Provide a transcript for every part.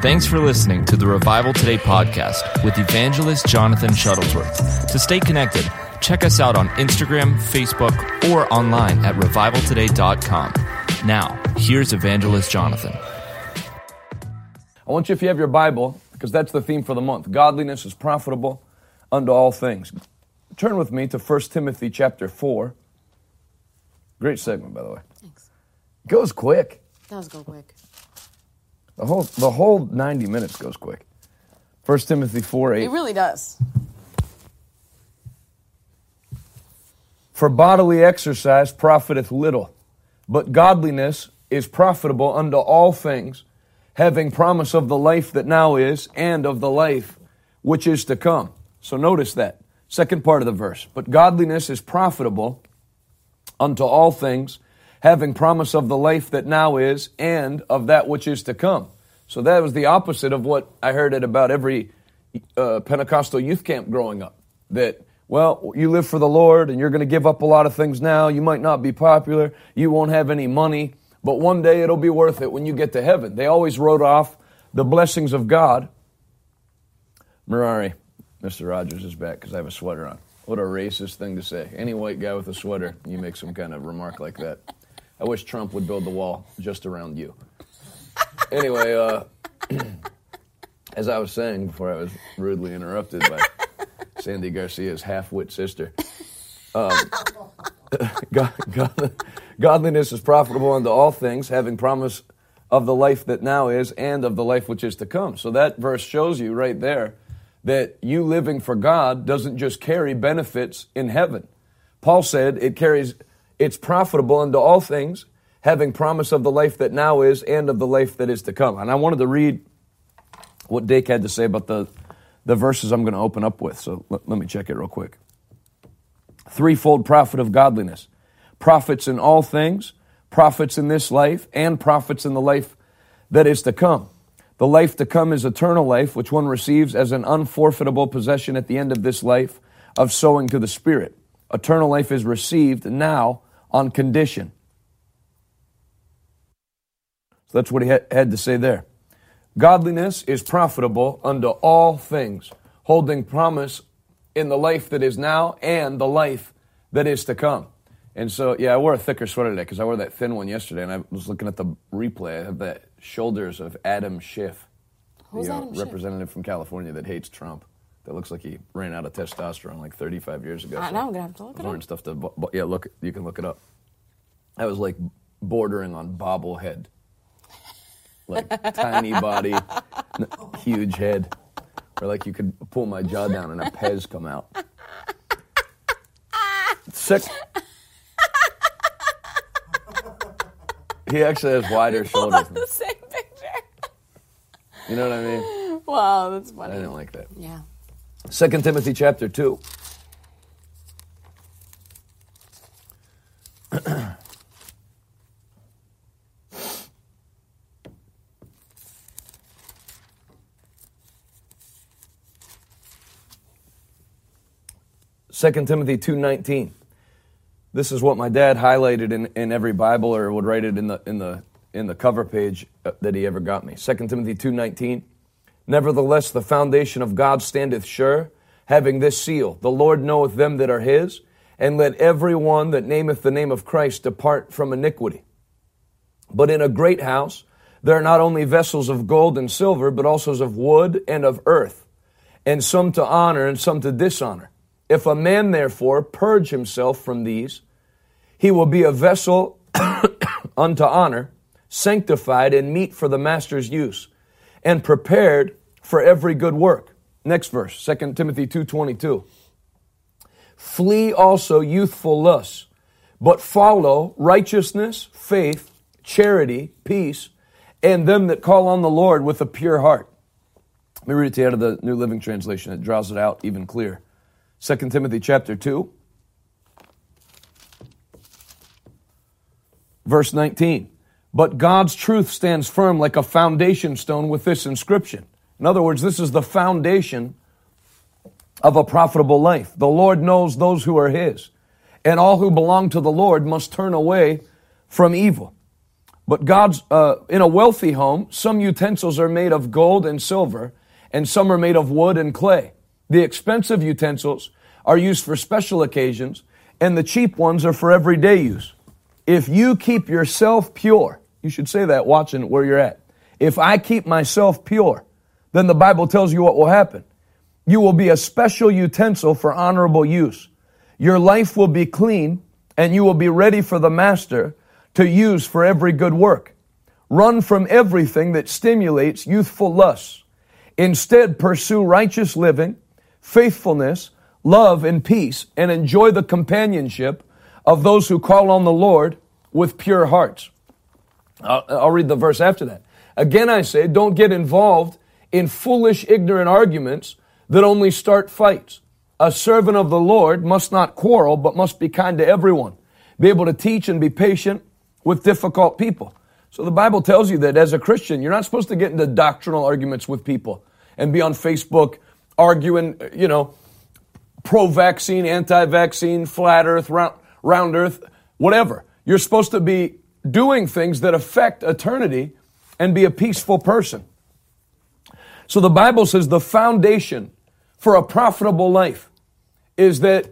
Thanks for listening to the Revival Today podcast with evangelist Jonathan Shuttlesworth. To stay connected, check us out on Instagram, Facebook, or online at revivaltoday.com. Now, here's evangelist Jonathan. I want you, if you have your Bible, because that's the theme for the month godliness is profitable unto all things. Turn with me to 1 Timothy chapter 4. Great segment, by the way. Thanks. Goes quick. Does go quick. The whole, the whole 90 minutes goes quick. 1 Timothy 4 8. It really does. For bodily exercise profiteth little, but godliness is profitable unto all things, having promise of the life that now is and of the life which is to come. So notice that. Second part of the verse. But godliness is profitable unto all things, having promise of the life that now is and of that which is to come. So that was the opposite of what I heard at about every uh, Pentecostal youth camp growing up. That, well, you live for the Lord and you're going to give up a lot of things now. You might not be popular. You won't have any money. But one day it'll be worth it when you get to heaven. They always wrote off the blessings of God. Mirari, Mr. Rogers is back because I have a sweater on. What a racist thing to say. Any white guy with a sweater, you make some kind of remark like that. I wish Trump would build the wall just around you. Anyway, uh, as I was saying before I was rudely interrupted by Sandy Garcia's half-wit sister, um, God, God, godliness is profitable unto all things, having promise of the life that now is and of the life which is to come. So that verse shows you right there that you living for God doesn't just carry benefits in heaven. Paul said it carries, it's profitable unto all things, having promise of the life that now is and of the life that is to come. And I wanted to read what Dake had to say about the, the verses I'm going to open up with. So let, let me check it real quick. Threefold profit of godliness profits in all things, profits in this life, and profits in the life that is to come. The life to come is eternal life, which one receives as an unforfeitable possession at the end of this life of sowing to the Spirit. Eternal life is received now on condition. So that's what he had to say there. Godliness is profitable unto all things, holding promise in the life that is now and the life that is to come. And so, yeah, I wore a thicker sweater today because I wore that thin one yesterday, and I was looking at the replay. I have the shoulders of Adam Schiff, Who's the uh, Adam Schiff? representative from California that hates Trump. That looks like he ran out of testosterone like 35 years ago. Uh, so now I'm gonna have to look I it up. stuff to, bo- bo- yeah, look, you can look it up. I was like bordering on bobblehead, like tiny body, n- huge head, or like you could pull my jaw down and a Pez come out. Sick. He actually has wider shoulders. the same picture. You know what I mean? Wow, that's funny. I didn't like that. Yeah. Second Timothy chapter two. Second Timothy two nineteen. This is what my dad highlighted in, in every Bible or would write it in the in the in the cover page uh, that he ever got me. Second Timothy two nineteen. Nevertheless, the foundation of God standeth sure, having this seal The Lord knoweth them that are his, and let every one that nameth the name of Christ depart from iniquity. But in a great house there are not only vessels of gold and silver, but also of wood and of earth, and some to honor and some to dishonor. If a man therefore purge himself from these, he will be a vessel unto honor, sanctified and meet for the master's use, and prepared for every good work. Next verse, 2 Timothy 2:22. Flee also youthful lusts, but follow righteousness, faith, charity, peace, and them that call on the Lord with a pure heart. Let me read it to you out of the New Living Translation. It draws it out even clear. 2 Timothy chapter 2, verse 19. But God's truth stands firm like a foundation stone with this inscription. In other words, this is the foundation of a profitable life. The Lord knows those who are His, and all who belong to the Lord must turn away from evil. But God's, uh, in a wealthy home, some utensils are made of gold and silver, and some are made of wood and clay. The expensive utensils are used for special occasions, and the cheap ones are for everyday use. If you keep yourself pure, you should say that watching where you're at. If I keep myself pure, then the Bible tells you what will happen. You will be a special utensil for honorable use. Your life will be clean, and you will be ready for the master to use for every good work. Run from everything that stimulates youthful lusts. Instead, pursue righteous living, faithfulness, love, and peace, and enjoy the companionship of those who call on the Lord with pure hearts. I'll, I'll read the verse after that. Again, I say, don't get involved in foolish, ignorant arguments that only start fights. A servant of the Lord must not quarrel, but must be kind to everyone, be able to teach and be patient with difficult people. So the Bible tells you that as a Christian, you're not supposed to get into doctrinal arguments with people and be on Facebook arguing, you know, pro vaccine, anti vaccine, flat earth, round, round earth, whatever. You're supposed to be doing things that affect eternity and be a peaceful person. So the Bible says the foundation for a profitable life is that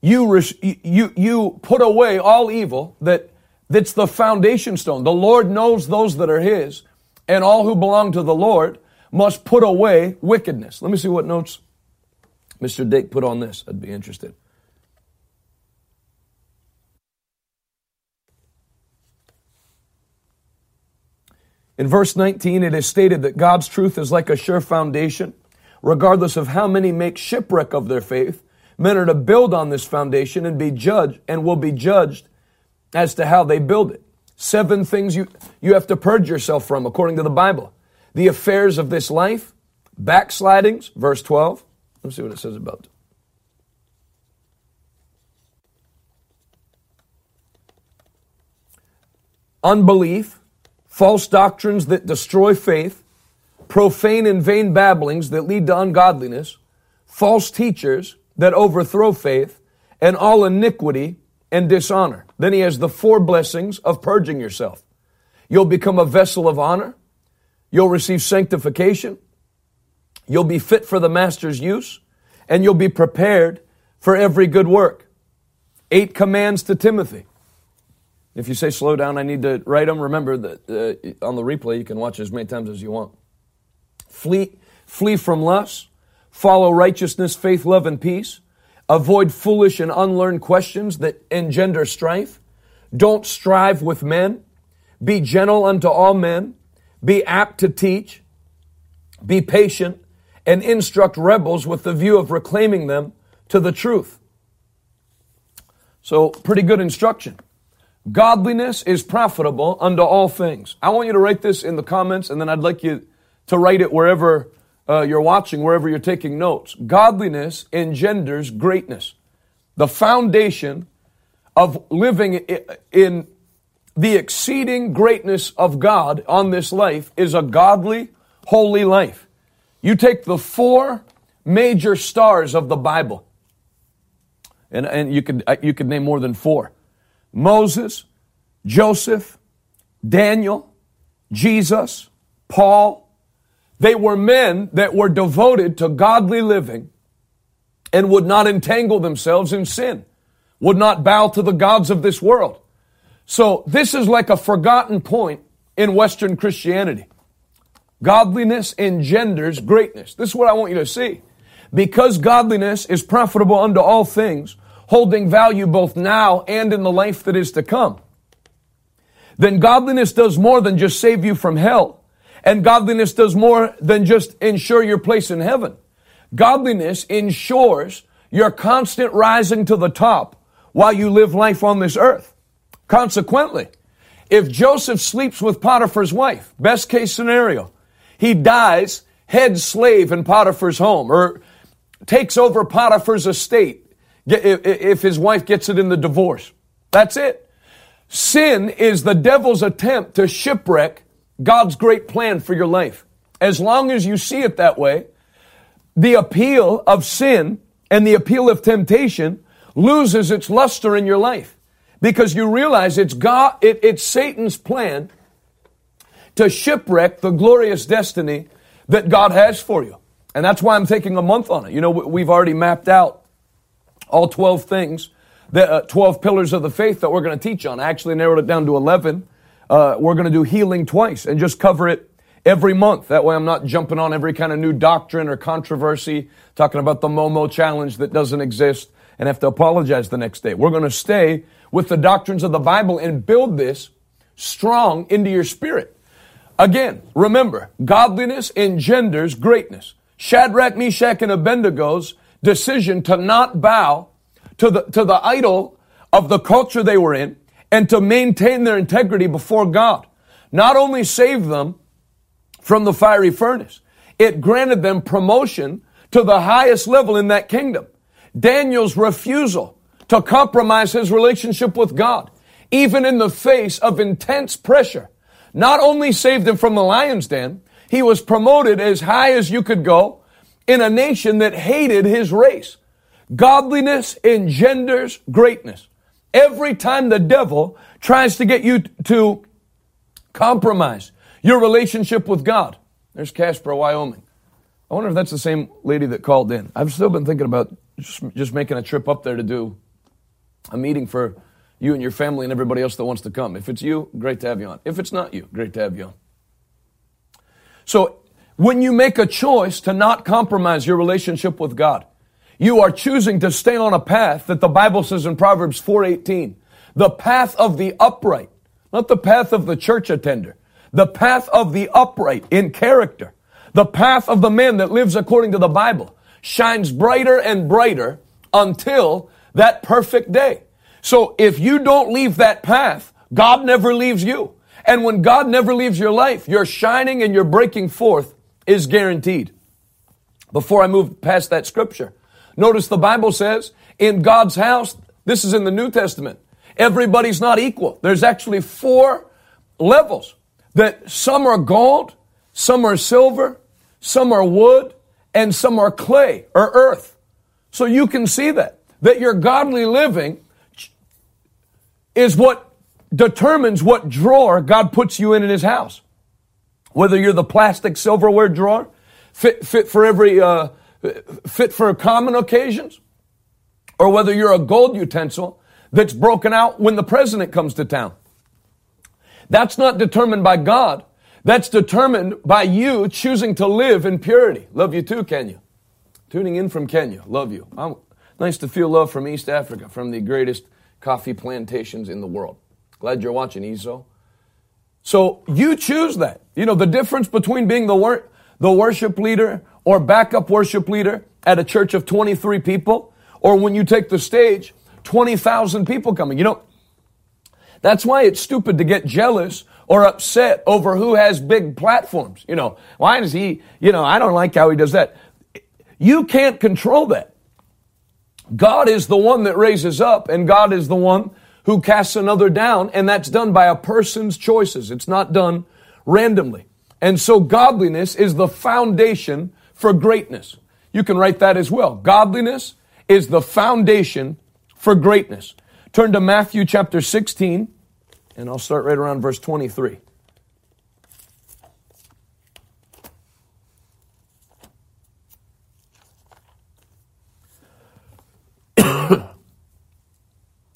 you, you, you put away all evil that that's the foundation stone. The Lord knows those that are His, and all who belong to the Lord must put away wickedness. Let me see what notes Mr. Dake put on this. I'd be interested. In verse 19, it is stated that God's truth is like a sure foundation. Regardless of how many make shipwreck of their faith, men are to build on this foundation and be judged and will be judged as to how they build it. Seven things you, you have to purge yourself from according to the Bible. The affairs of this life, backslidings, verse 12. Let's see what it says about it. Unbelief, false doctrines that destroy faith, profane and vain babblings that lead to ungodliness, false teachers that overthrow faith, and all iniquity and dishonor. Then he has the four blessings of purging yourself. You'll become a vessel of honor. You'll receive sanctification. You'll be fit for the master's use and you'll be prepared for every good work. Eight commands to Timothy. If you say slow down, I need to write them. Remember that uh, on the replay, you can watch as many times as you want. Flee, flee from lust. Follow righteousness, faith, love, and peace. Avoid foolish and unlearned questions that engender strife. Don't strive with men. Be gentle unto all men. Be apt to teach. Be patient and instruct rebels with the view of reclaiming them to the truth. So, pretty good instruction. Godliness is profitable unto all things. I want you to write this in the comments, and then I'd like you to write it wherever uh, you're watching, wherever you're taking notes. Godliness engenders greatness. The foundation of living in the exceeding greatness of God on this life is a godly, holy life. You take the four major stars of the Bible, and, and you, could, uh, you could name more than four Moses, Joseph, Daniel, Jesus, Paul, they were men that were devoted to godly living and would not entangle themselves in sin, would not bow to the gods of this world. So this is like a forgotten point in Western Christianity. Godliness engenders greatness. This is what I want you to see. Because godliness is profitable unto all things, holding value both now and in the life that is to come, then godliness does more than just save you from hell. And godliness does more than just ensure your place in heaven. Godliness ensures your constant rising to the top while you live life on this earth. Consequently, if Joseph sleeps with Potiphar's wife, best case scenario, he dies head slave in Potiphar's home or takes over Potiphar's estate if his wife gets it in the divorce. That's it. Sin is the devil's attempt to shipwreck God's great plan for your life. As long as you see it that way, the appeal of sin and the appeal of temptation loses its luster in your life because you realize it's God, it, it's Satan's plan to shipwreck the glorious destiny that God has for you. And that's why I'm taking a month on it. You know, we've already mapped out all 12 things, the uh, 12 pillars of the faith that we're going to teach on. I actually narrowed it down to 11. Uh, we're going to do healing twice and just cover it every month. That way I'm not jumping on every kind of new doctrine or controversy, talking about the Momo challenge that doesn't exist and have to apologize the next day. We're going to stay with the doctrines of the Bible and build this strong into your spirit. Again, remember, godliness engenders greatness. Shadrach, Meshach, and Abednego's decision to not bow to the, to the idol of the culture they were in and to maintain their integrity before God not only saved them from the fiery furnace, it granted them promotion to the highest level in that kingdom. Daniel's refusal to compromise his relationship with God, even in the face of intense pressure, not only saved him from the lion's den, he was promoted as high as you could go in a nation that hated his race. Godliness engenders greatness. Every time the devil tries to get you to compromise your relationship with God, there's Casper, Wyoming. I wonder if that's the same lady that called in. I've still been thinking about just, just making a trip up there to do a meeting for you and your family and everybody else that wants to come. If it's you, great to have you on. If it's not you, great to have you on. So when you make a choice to not compromise your relationship with God, you are choosing to stay on a path that the Bible says in Proverbs 4:18, the path of the upright, not the path of the church attender, the path of the upright in character, the path of the man that lives according to the Bible shines brighter and brighter until that perfect day. So if you don't leave that path, God never leaves you. And when God never leaves your life, you're shining and you're breaking forth is guaranteed. Before I move past that scripture, notice the Bible says in God's house, this is in the New Testament, everybody's not equal. There's actually four levels that some are gold, some are silver, some are wood, and some are clay or earth. So you can see that, that your godly living is what determines what drawer God puts you in in His house. Whether you're the plastic silverware drawer, fit, fit for every, uh, fit for common occasions, or whether you're a gold utensil that's broken out when the president comes to town. That's not determined by God. That's determined by you choosing to live in purity. Love you too, Kenya. Tuning in from Kenya. Love you. I'm, nice to feel love from East Africa, from the greatest coffee plantations in the world. Glad you're watching, Iso. So you choose that. You know, the difference between being the, wor- the worship leader or backup worship leader at a church of 23 people, or when you take the stage, 20,000 people coming. You know, that's why it's stupid to get jealous or upset over who has big platforms. You know, why does he, you know, I don't like how he does that. You can't control that. God is the one that raises up and God is the one who casts another down and that's done by a person's choices. It's not done randomly. And so godliness is the foundation for greatness. You can write that as well. Godliness is the foundation for greatness. Turn to Matthew chapter 16 and I'll start right around verse 23.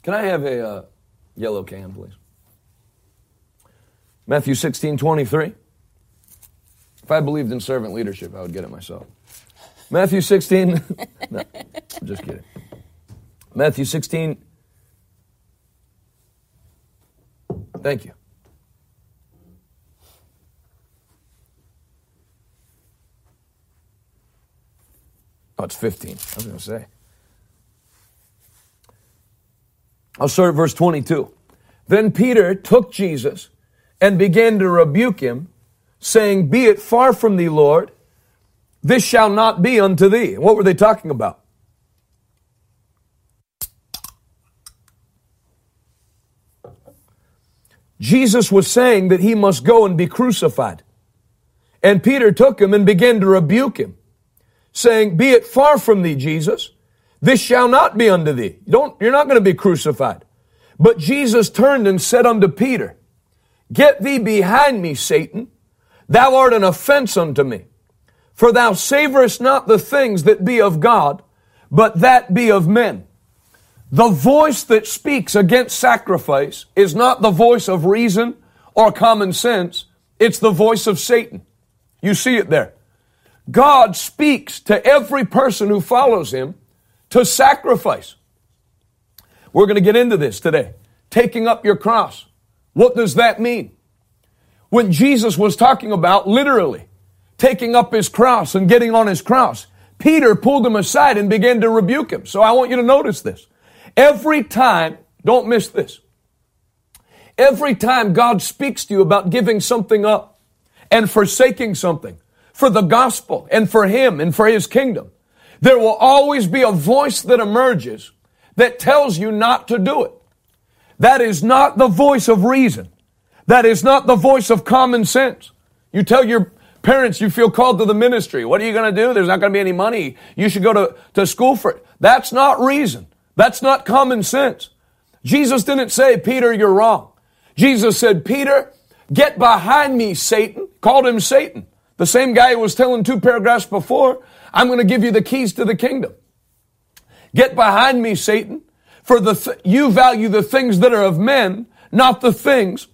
I have a uh, yellow can, please? Matthew 16, 23. If I believed in servant leadership, I would get it myself. Matthew 16, no, I'm just kidding. Matthew 16, Thank you. Oh, it's 15. I was going to say. I'll start at verse 22. Then Peter took Jesus and began to rebuke him, saying, Be it far from thee, Lord, this shall not be unto thee. What were they talking about? Jesus was saying that he must go and be crucified. And Peter took him and began to rebuke him, saying, Be it far from thee, Jesus. This shall not be unto thee. Don't, you're not going to be crucified. But Jesus turned and said unto Peter, Get thee behind me, Satan. Thou art an offense unto me. For thou savorest not the things that be of God, but that be of men. The voice that speaks against sacrifice is not the voice of reason or common sense. It's the voice of Satan. You see it there. God speaks to every person who follows him to sacrifice. We're going to get into this today. Taking up your cross. What does that mean? When Jesus was talking about literally taking up his cross and getting on his cross, Peter pulled him aside and began to rebuke him. So I want you to notice this. Every time, don't miss this. Every time God speaks to you about giving something up and forsaking something for the gospel and for Him and for His kingdom, there will always be a voice that emerges that tells you not to do it. That is not the voice of reason. That is not the voice of common sense. You tell your parents you feel called to the ministry. What are you going to do? There's not going to be any money. You should go to, to school for it. That's not reason. That's not common sense. Jesus didn't say, Peter, you're wrong. Jesus said, Peter, get behind me, Satan. Called him Satan. The same guy who was telling two paragraphs before, I'm going to give you the keys to the kingdom. Get behind me, Satan, for the th- you value the things that are of men, not the things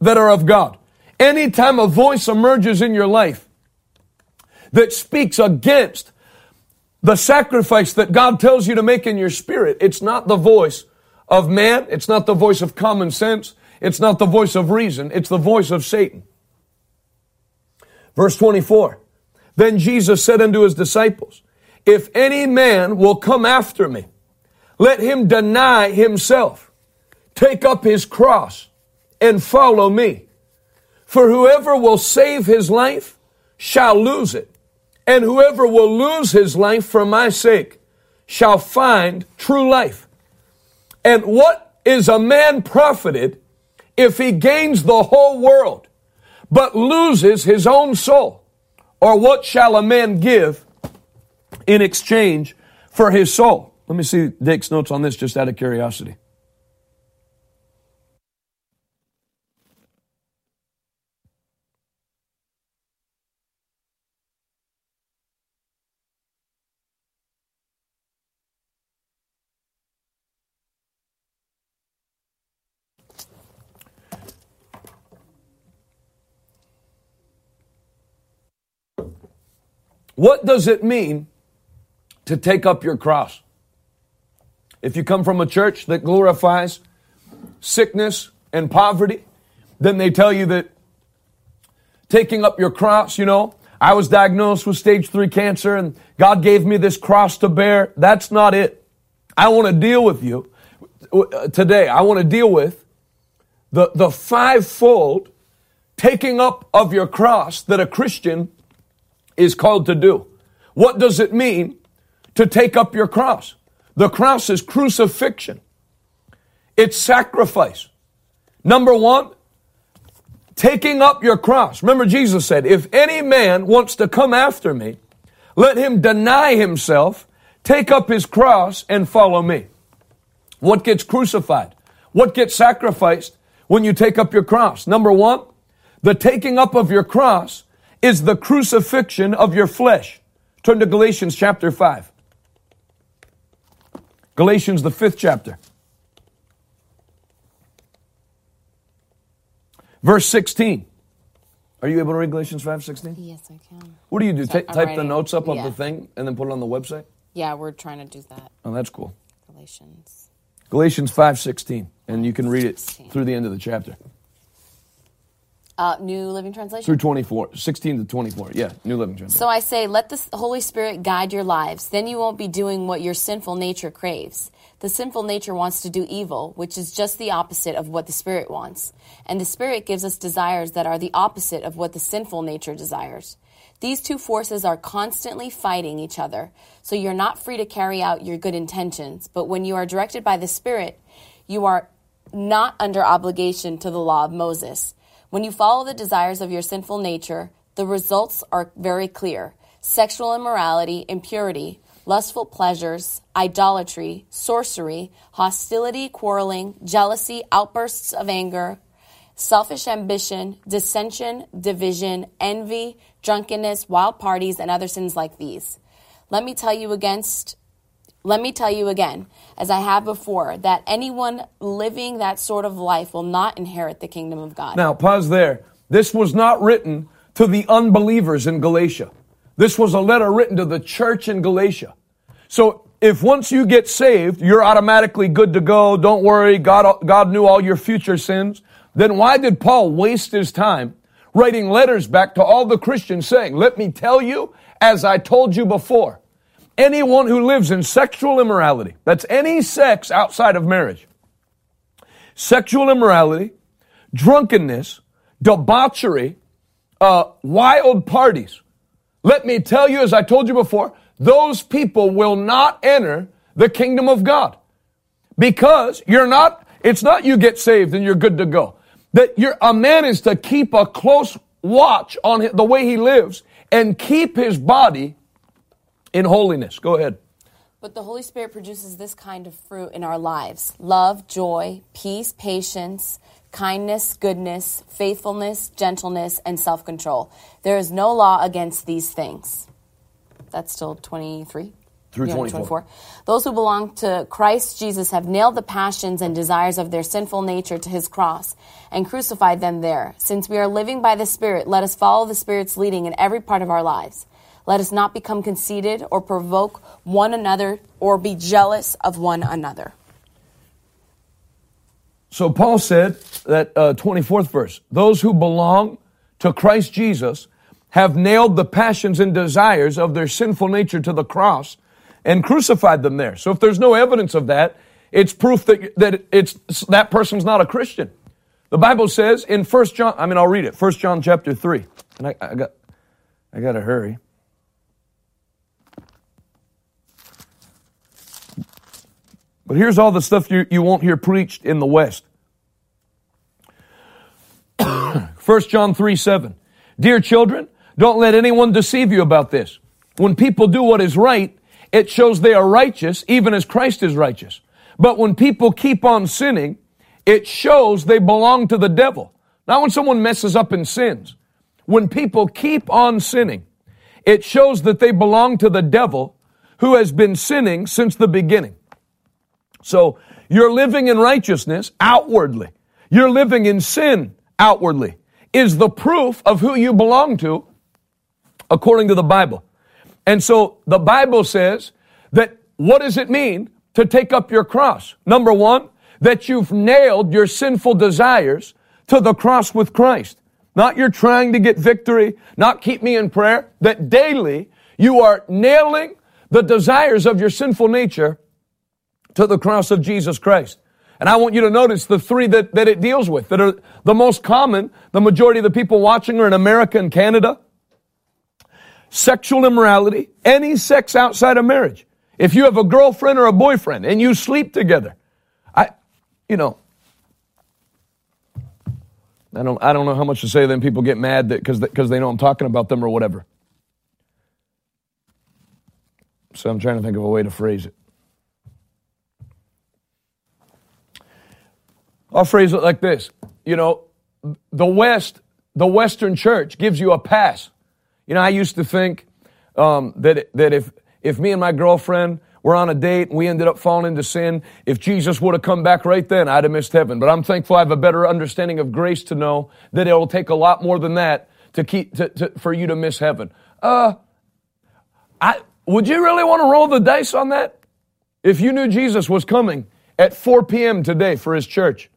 that are of God. Anytime a voice emerges in your life that speaks against the sacrifice that God tells you to make in your spirit, it's not the voice of man, it's not the voice of common sense, it's not the voice of reason, it's the voice of Satan. Verse 24. Then Jesus said unto his disciples, If any man will come after me, let him deny himself, take up his cross, and follow me. For whoever will save his life shall lose it, and whoever will lose his life for my sake shall find true life. And what is a man profited if he gains the whole world, but loses his own soul? Or what shall a man give in exchange for his soul? Let me see Dake's notes on this just out of curiosity. What does it mean to take up your cross? If you come from a church that glorifies sickness and poverty, then they tell you that taking up your cross, you know, I was diagnosed with stage three cancer and God gave me this cross to bear. That's not it. I want to deal with you uh, today. I want to deal with the, the fivefold taking up of your cross that a Christian is called to do. What does it mean to take up your cross? The cross is crucifixion. It's sacrifice. Number one, taking up your cross. Remember Jesus said, if any man wants to come after me, let him deny himself, take up his cross and follow me. What gets crucified? What gets sacrificed when you take up your cross? Number one, the taking up of your cross is the crucifixion of your flesh. Turn to Galatians chapter 5. Galatians, the fifth chapter. Verse 16. Are you able to read Galatians 5 16? Yes, I can. What do you do? So I'm type the notes up of yeah. the thing and then put it on the website? Yeah, we're trying to do that. Oh, that's cool. Galatians. Galatians 5 16. And you can read it 16. through the end of the chapter. Uh, New Living Translation. Through 24, 16 to 24. Yeah, New Living Translation. So I say, let the Holy Spirit guide your lives. Then you won't be doing what your sinful nature craves. The sinful nature wants to do evil, which is just the opposite of what the Spirit wants. And the Spirit gives us desires that are the opposite of what the sinful nature desires. These two forces are constantly fighting each other, so you're not free to carry out your good intentions. But when you are directed by the Spirit, you are not under obligation to the law of Moses. When you follow the desires of your sinful nature, the results are very clear sexual immorality, impurity, lustful pleasures, idolatry, sorcery, hostility, quarreling, jealousy, outbursts of anger, selfish ambition, dissension, division, envy, drunkenness, wild parties, and other sins like these. Let me tell you against let me tell you again, as I have before, that anyone living that sort of life will not inherit the kingdom of God. Now, pause there. This was not written to the unbelievers in Galatia. This was a letter written to the church in Galatia. So, if once you get saved, you're automatically good to go, don't worry, God, God knew all your future sins, then why did Paul waste his time writing letters back to all the Christians saying, let me tell you, as I told you before, anyone who lives in sexual immorality, that's any sex outside of marriage, sexual immorality, drunkenness, debauchery, uh, wild parties. Let me tell you, as I told you before, those people will not enter the kingdom of God because you're not, it's not you get saved and you're good to go. That you're, a man is to keep a close watch on the way he lives and keep his body in holiness. Go ahead. But the Holy Spirit produces this kind of fruit in our lives love, joy, peace, patience, kindness, goodness, faithfulness, gentleness, and self control. There is no law against these things. That's still 23? Through 24. 24. Those who belong to Christ Jesus have nailed the passions and desires of their sinful nature to his cross and crucified them there. Since we are living by the Spirit, let us follow the Spirit's leading in every part of our lives. Let us not become conceited or provoke one another or be jealous of one another. So Paul said that uh, 24th verse, those who belong to Christ Jesus have nailed the passions and desires of their sinful nature to the cross and crucified them there. So if there's no evidence of that, it's proof that, that it's, that person's not a Christian. The Bible says in First John, I mean, I'll read it, First John chapter 3. And I, I got, I got to hurry. But here's all the stuff you, you won't hear preached in the West. 1 John 3 7. Dear children, don't let anyone deceive you about this. When people do what is right, it shows they are righteous, even as Christ is righteous. But when people keep on sinning, it shows they belong to the devil. Not when someone messes up and sins. When people keep on sinning, it shows that they belong to the devil who has been sinning since the beginning. So you're living in righteousness outwardly. You're living in sin outwardly is the proof of who you belong to according to the Bible. And so the Bible says that what does it mean to take up your cross? Number one, that you've nailed your sinful desires to the cross with Christ. Not you're trying to get victory, not keep me in prayer, that daily you are nailing the desires of your sinful nature to the cross of Jesus Christ. And I want you to notice the three that, that it deals with that are the most common. The majority of the people watching are in America and Canada. Sexual immorality, any sex outside of marriage. If you have a girlfriend or a boyfriend and you sleep together, I, you know, I don't, I don't know how much to say. Then people get mad because because they know I'm talking about them or whatever. So I'm trying to think of a way to phrase it. I'll phrase it like this. You know, the West, the Western church gives you a pass. You know, I used to think um, that that if if me and my girlfriend were on a date and we ended up falling into sin, if Jesus would have come back right then, I'd have missed heaven. But I'm thankful I have a better understanding of grace to know that it will take a lot more than that to keep to, to, for you to miss heaven. Uh, I would you really want to roll the dice on that? If you knew Jesus was coming at 4 p.m. today for his church,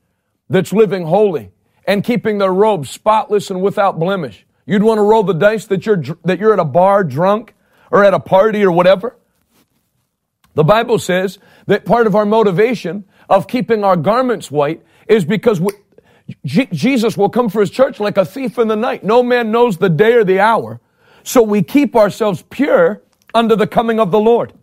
that's living holy and keeping their robes spotless and without blemish. You'd want to roll the dice that you're, that you're at a bar drunk or at a party or whatever. The Bible says that part of our motivation of keeping our garments white is because we, G- Jesus will come for his church like a thief in the night. No man knows the day or the hour. So we keep ourselves pure under the coming of the Lord.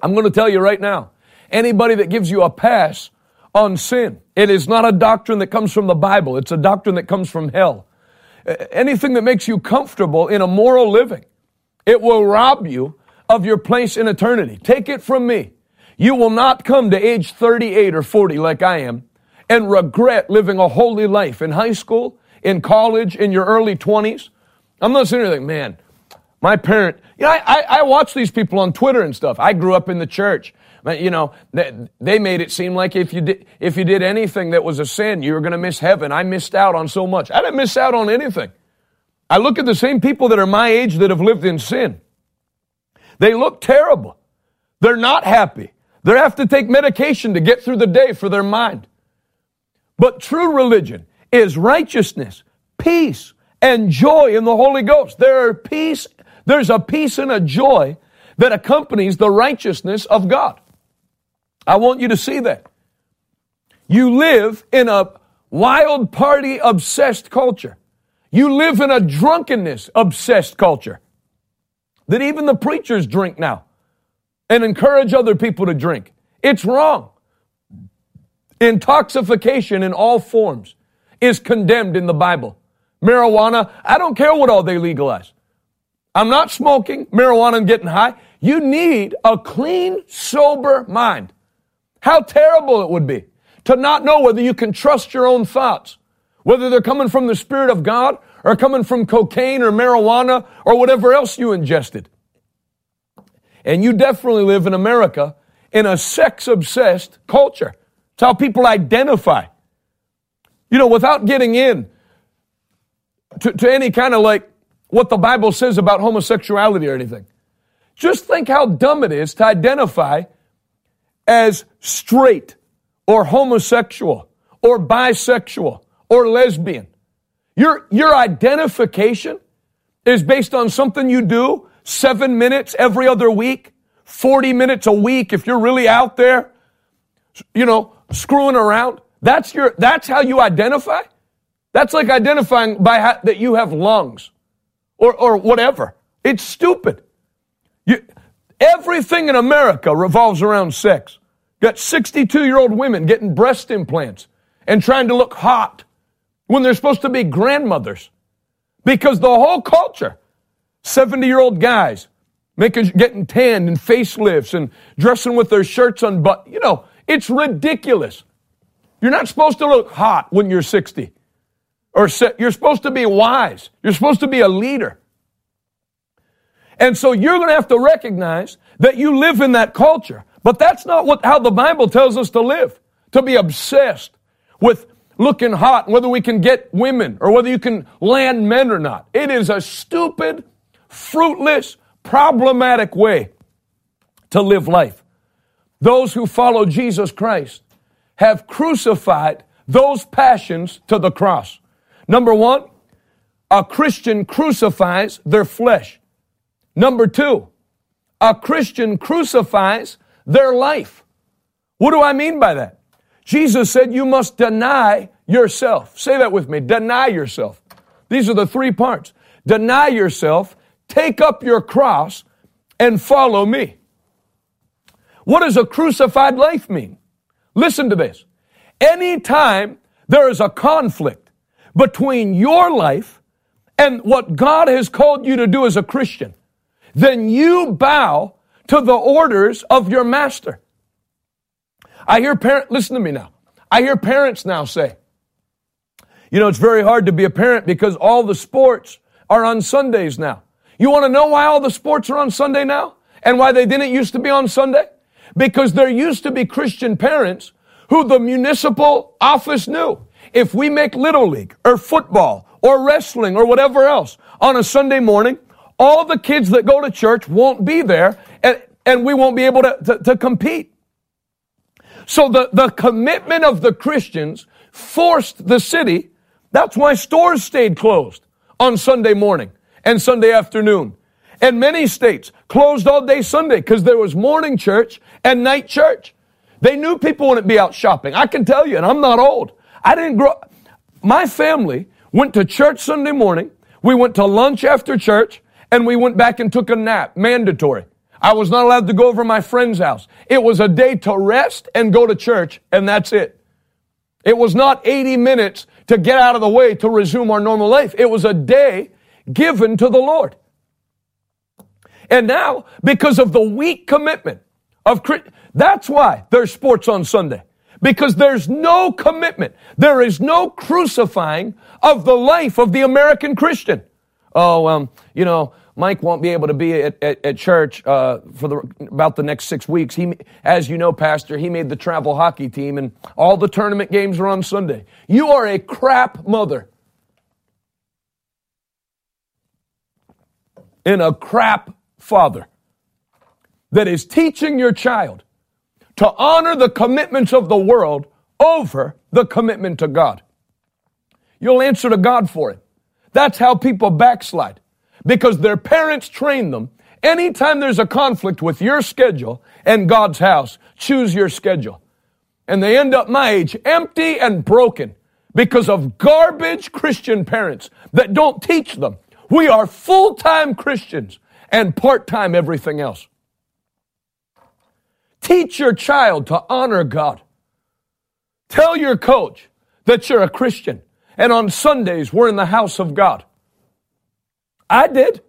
I'm going to tell you right now, anybody that gives you a pass on sin. It is not a doctrine that comes from the Bible. It's a doctrine that comes from hell. Anything that makes you comfortable in a moral living, it will rob you of your place in eternity. Take it from me. You will not come to age 38 or 40 like I am and regret living a holy life in high school, in college, in your early 20s. I'm not saying anything, man. My parent, you know, I, I, I watch these people on Twitter and stuff. I grew up in the church. You know, they made it seem like if you did, if you did anything that was a sin, you were going to miss heaven. I missed out on so much. I didn't miss out on anything. I look at the same people that are my age that have lived in sin. They look terrible. They're not happy. They have to take medication to get through the day for their mind. But true religion is righteousness, peace, and joy in the Holy Ghost. There are peace, there's a peace and a joy that accompanies the righteousness of God. I want you to see that. You live in a wild party obsessed culture. You live in a drunkenness obsessed culture that even the preachers drink now and encourage other people to drink. It's wrong. Intoxication in all forms is condemned in the Bible. Marijuana, I don't care what all they legalize. I'm not smoking marijuana and getting high. You need a clean, sober mind. How terrible it would be to not know whether you can trust your own thoughts, whether they're coming from the Spirit of God or coming from cocaine or marijuana or whatever else you ingested. And you definitely live in America in a sex obsessed culture. It's how people identify. You know, without getting in to, to any kind of like what the Bible says about homosexuality or anything. Just think how dumb it is to identify as straight or homosexual or bisexual or lesbian. Your, your identification is based on something you do seven minutes every other week, 40 minutes a week if you're really out there, you know, screwing around. That's your, that's how you identify? That's like identifying by how, that you have lungs or, or whatever. It's stupid. Everything in America revolves around sex. Got 62 year old women getting breast implants and trying to look hot when they're supposed to be grandmothers. Because the whole culture, 70 year old guys making, getting tanned and facelifts and dressing with their shirts unbuttoned. You know, it's ridiculous. You're not supposed to look hot when you're 60. Or you're supposed to be wise. You're supposed to be a leader. And so you're going to have to recognize that you live in that culture. But that's not what, how the Bible tells us to live. To be obsessed with looking hot, whether we can get women or whether you can land men or not. It is a stupid, fruitless, problematic way to live life. Those who follow Jesus Christ have crucified those passions to the cross. Number one, a Christian crucifies their flesh. Number two, a Christian crucifies their life. What do I mean by that? Jesus said you must deny yourself. Say that with me. Deny yourself. These are the three parts. Deny yourself, take up your cross, and follow me. What does a crucified life mean? Listen to this. Anytime there is a conflict between your life and what God has called you to do as a Christian, then you bow to the orders of your master. I hear parents, listen to me now. I hear parents now say, you know, it's very hard to be a parent because all the sports are on Sundays now. You want to know why all the sports are on Sunday now? And why they didn't used to be on Sunday? Because there used to be Christian parents who the municipal office knew. If we make Little League or football or wrestling or whatever else on a Sunday morning, all the kids that go to church won't be there and, and we won't be able to, to, to compete. So the, the commitment of the Christians forced the city. That's why stores stayed closed on Sunday morning and Sunday afternoon. And many states closed all day Sunday because there was morning church and night church. They knew people wouldn't be out shopping. I can tell you, and I'm not old. I didn't grow. My family went to church Sunday morning. We went to lunch after church and we went back and took a nap, mandatory. I was not allowed to go over my friend's house. It was a day to rest and go to church, and that's it. It was not 80 minutes to get out of the way to resume our normal life. It was a day given to the Lord. And now, because of the weak commitment of that's why there's sports on Sunday. because there's no commitment. There is no crucifying of the life of the American Christian. Oh, um, you know, Mike won't be able to be at, at, at church uh, for the, about the next six weeks. He, as you know, Pastor, he made the travel hockey team, and all the tournament games are on Sunday. You are a crap mother. And a crap father that is teaching your child to honor the commitments of the world over the commitment to God. You'll answer to God for it. That's how people backslide because their parents train them. Anytime there's a conflict with your schedule and God's house, choose your schedule. And they end up my age empty and broken because of garbage Christian parents that don't teach them. We are full-time Christians and part-time everything else. Teach your child to honor God. Tell your coach that you're a Christian and on Sundays we're in the house of God. I did.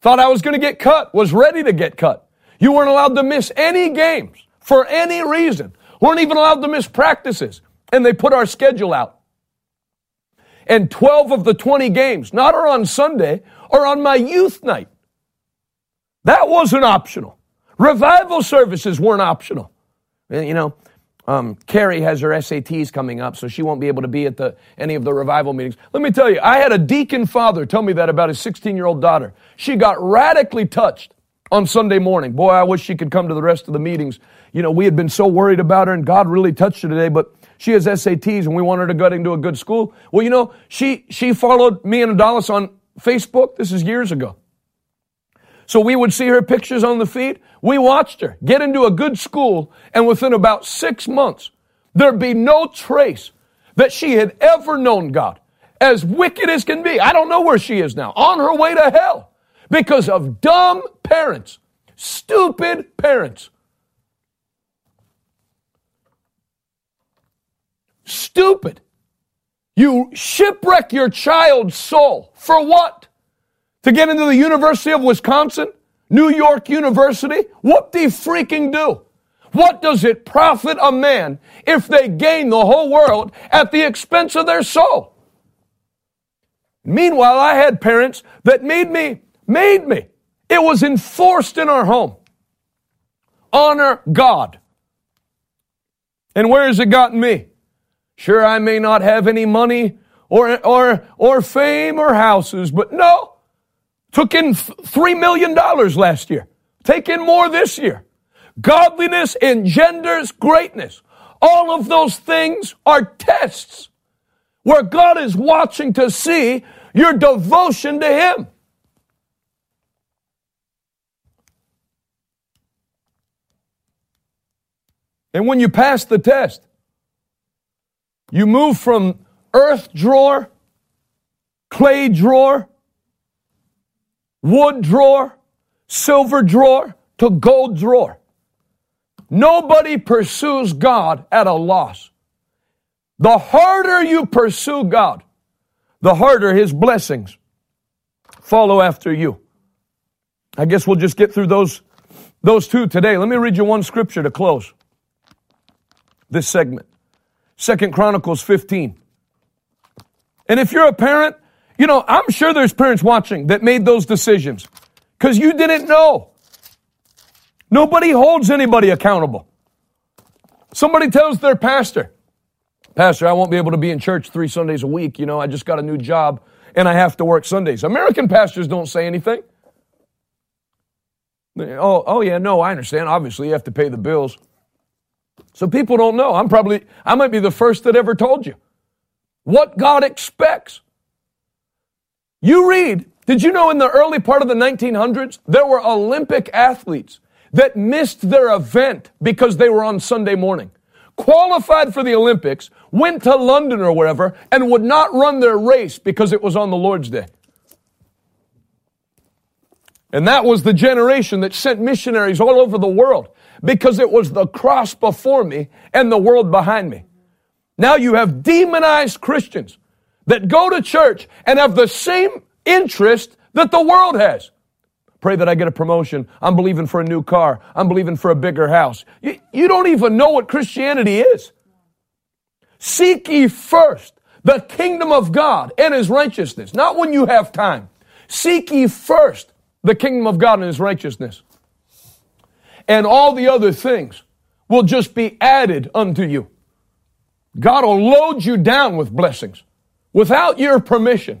Thought I was going to get cut, was ready to get cut. You weren't allowed to miss any games for any reason. Weren't even allowed to miss practices. And they put our schedule out. And 12 of the 20 games, not are on Sunday, or on my youth night. That wasn't optional. Revival services weren't optional. Eh, you know, um, Carrie has her SATs coming up, so she won't be able to be at the, any of the revival meetings. Let me tell you, I had a deacon father tell me that about his 16 year old daughter. She got radically touched on Sunday morning. Boy, I wish she could come to the rest of the meetings. You know, we had been so worried about her, and God really touched her today, but she has SATs, and we want her to go into a good school. Well, you know, she, she followed me and Adalis on Facebook. This is years ago. So we would see her pictures on the feed. We watched her get into a good school, and within about six months, there'd be no trace that she had ever known God. As wicked as can be. I don't know where she is now. On her way to hell. Because of dumb parents. Stupid parents. Stupid. You shipwreck your child's soul. For what? To get into the University of Wisconsin, New York University? What do you freaking do? What does it profit a man if they gain the whole world at the expense of their soul? Meanwhile, I had parents that made me, made me. It was enforced in our home. Honor God. And where has it gotten me? Sure, I may not have any money or, or, or fame or houses, but no, Took in $3 million last year. Take in more this year. Godliness engenders greatness. All of those things are tests where God is watching to see your devotion to Him. And when you pass the test, you move from earth drawer, clay drawer, wood drawer, silver drawer to gold drawer. Nobody pursues God at a loss. The harder you pursue God, the harder His blessings follow after you. I guess we'll just get through those, those two today. Let me read you one scripture to close this segment. Second Chronicles 15. And if you're a parent, you know, I'm sure there's parents watching that made those decisions because you didn't know. Nobody holds anybody accountable. Somebody tells their pastor, Pastor, I won't be able to be in church three Sundays a week. You know, I just got a new job and I have to work Sundays. American pastors don't say anything. Oh, oh yeah, no, I understand. Obviously, you have to pay the bills. So people don't know. I'm probably, I might be the first that ever told you what God expects. You read, did you know in the early part of the 1900s, there were Olympic athletes that missed their event because they were on Sunday morning? Qualified for the Olympics, went to London or wherever, and would not run their race because it was on the Lord's Day. And that was the generation that sent missionaries all over the world because it was the cross before me and the world behind me. Now you have demonized Christians that go to church and have the same interest that the world has. Pray that I get a promotion. I'm believing for a new car. I'm believing for a bigger house. You, you don't even know what Christianity is. Seek ye first the kingdom of God and his righteousness. Not when you have time. Seek ye first the kingdom of God and his righteousness. And all the other things will just be added unto you. God will load you down with blessings without your permission.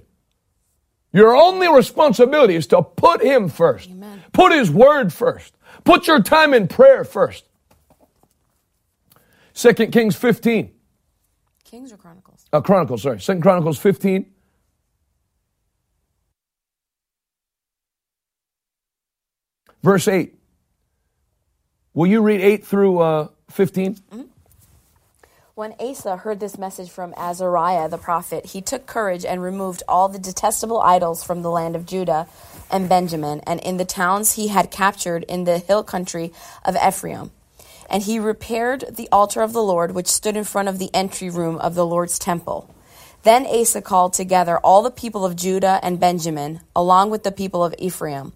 Your only responsibility is to put Him first. Amen. Put His Word first. Put your time in prayer first. Second Kings 15. Kings or Chronicles? Uh, Chronicles, sorry. Second Chronicles 15. Verse 8. Will you read 8 through uh, 15? Mm-hmm. When Asa heard this message from Azariah the prophet, he took courage and removed all the detestable idols from the land of Judah and Benjamin, and in the towns he had captured in the hill country of Ephraim. And he repaired the altar of the Lord, which stood in front of the entry room of the Lord's temple. Then Asa called together all the people of Judah and Benjamin, along with the people of Ephraim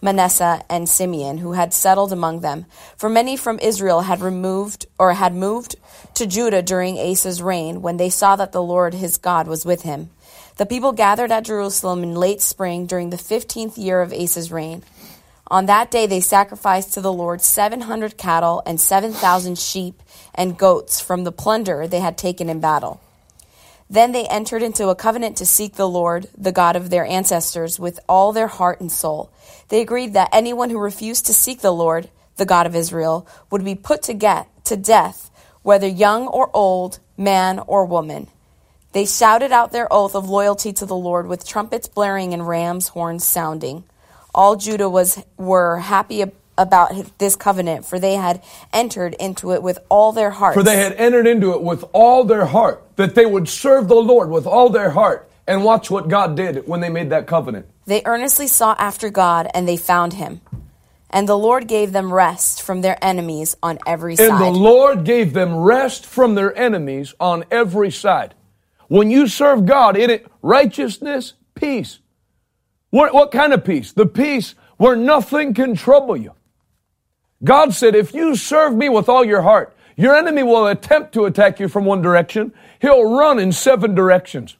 Manasseh and Simeon, who had settled among them. For many from Israel had removed or had moved to Judah during Asa's reign when they saw that the Lord his God was with him. The people gathered at Jerusalem in late spring during the fifteenth year of Asa's reign. On that day they sacrificed to the Lord seven hundred cattle and seven thousand sheep and goats from the plunder they had taken in battle. Then they entered into a covenant to seek the Lord, the God of their ancestors, with all their heart and soul. They agreed that anyone who refused to seek the Lord, the God of Israel, would be put to, get, to death, whether young or old, man or woman. They shouted out their oath of loyalty to the Lord with trumpets blaring and rams' horns sounding. All Judah was were happy about this covenant, for they had entered into it with all their heart. For they had entered into it with all their heart, that they would serve the Lord with all their heart. And watch what God did when they made that covenant. They earnestly sought after God, and they found him. And the Lord gave them rest from their enemies on every side. And the Lord gave them rest from their enemies on every side. When you serve God, in it righteousness, peace. What, what kind of peace? The peace where nothing can trouble you. God said, if you serve me with all your heart, your enemy will attempt to attack you from one direction. He'll run in seven directions.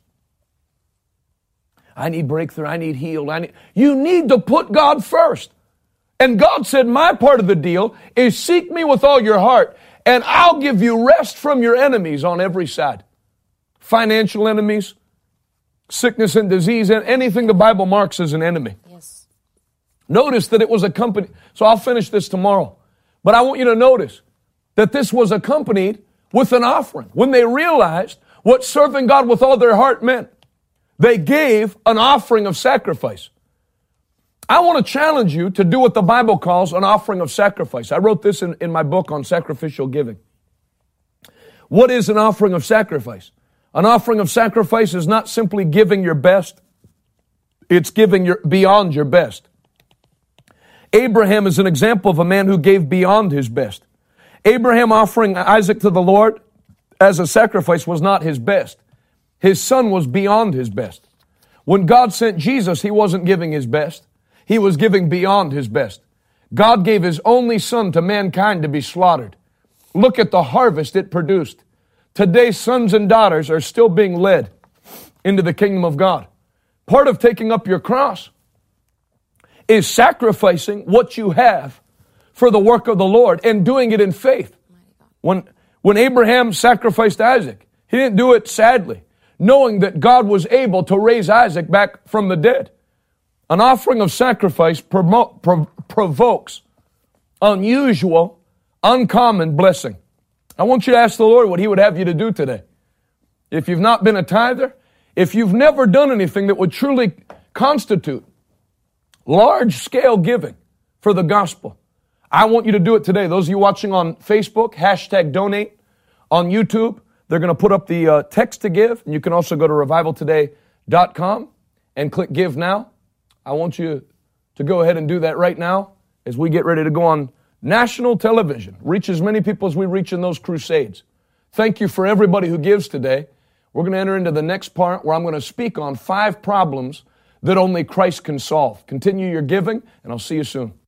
I need breakthrough. I need healed. I need, you need to put God first. And God said, my part of the deal is seek me with all your heart and I'll give you rest from your enemies on every side. Financial enemies, sickness and disease, and anything the Bible marks as an enemy. Yes. Notice that it was a company. so I'll finish this tomorrow. But I want you to notice that this was accompanied with an offering. When they realized what serving God with all their heart meant, they gave an offering of sacrifice. I want to challenge you to do what the Bible calls an offering of sacrifice. I wrote this in, in my book on sacrificial giving. What is an offering of sacrifice? An offering of sacrifice is not simply giving your best, it's giving your, beyond your best. Abraham is an example of a man who gave beyond his best. Abraham offering Isaac to the Lord as a sacrifice was not his best. His son was beyond his best. When God sent Jesus, he wasn't giving his best. He was giving beyond his best. God gave his only son to mankind to be slaughtered. Look at the harvest it produced. Today, sons and daughters are still being led into the kingdom of God. Part of taking up your cross is sacrificing what you have for the work of the Lord and doing it in faith. When, when Abraham sacrificed Isaac, he didn't do it sadly, knowing that God was able to raise Isaac back from the dead. An offering of sacrifice provokes unusual, uncommon blessing. I want you to ask the Lord what He would have you to do today. If you've not been a tither, if you've never done anything that would truly constitute large scale giving for the gospel. I want you to do it today. Those of you watching on Facebook, hashtag donate. On YouTube, they're going to put up the uh, text to give. And you can also go to revivaltoday.com and click give now. I want you to go ahead and do that right now as we get ready to go on national television. Reach as many people as we reach in those crusades. Thank you for everybody who gives today. We're going to enter into the next part where I'm going to speak on five problems that only Christ can solve. Continue your giving, and I'll see you soon.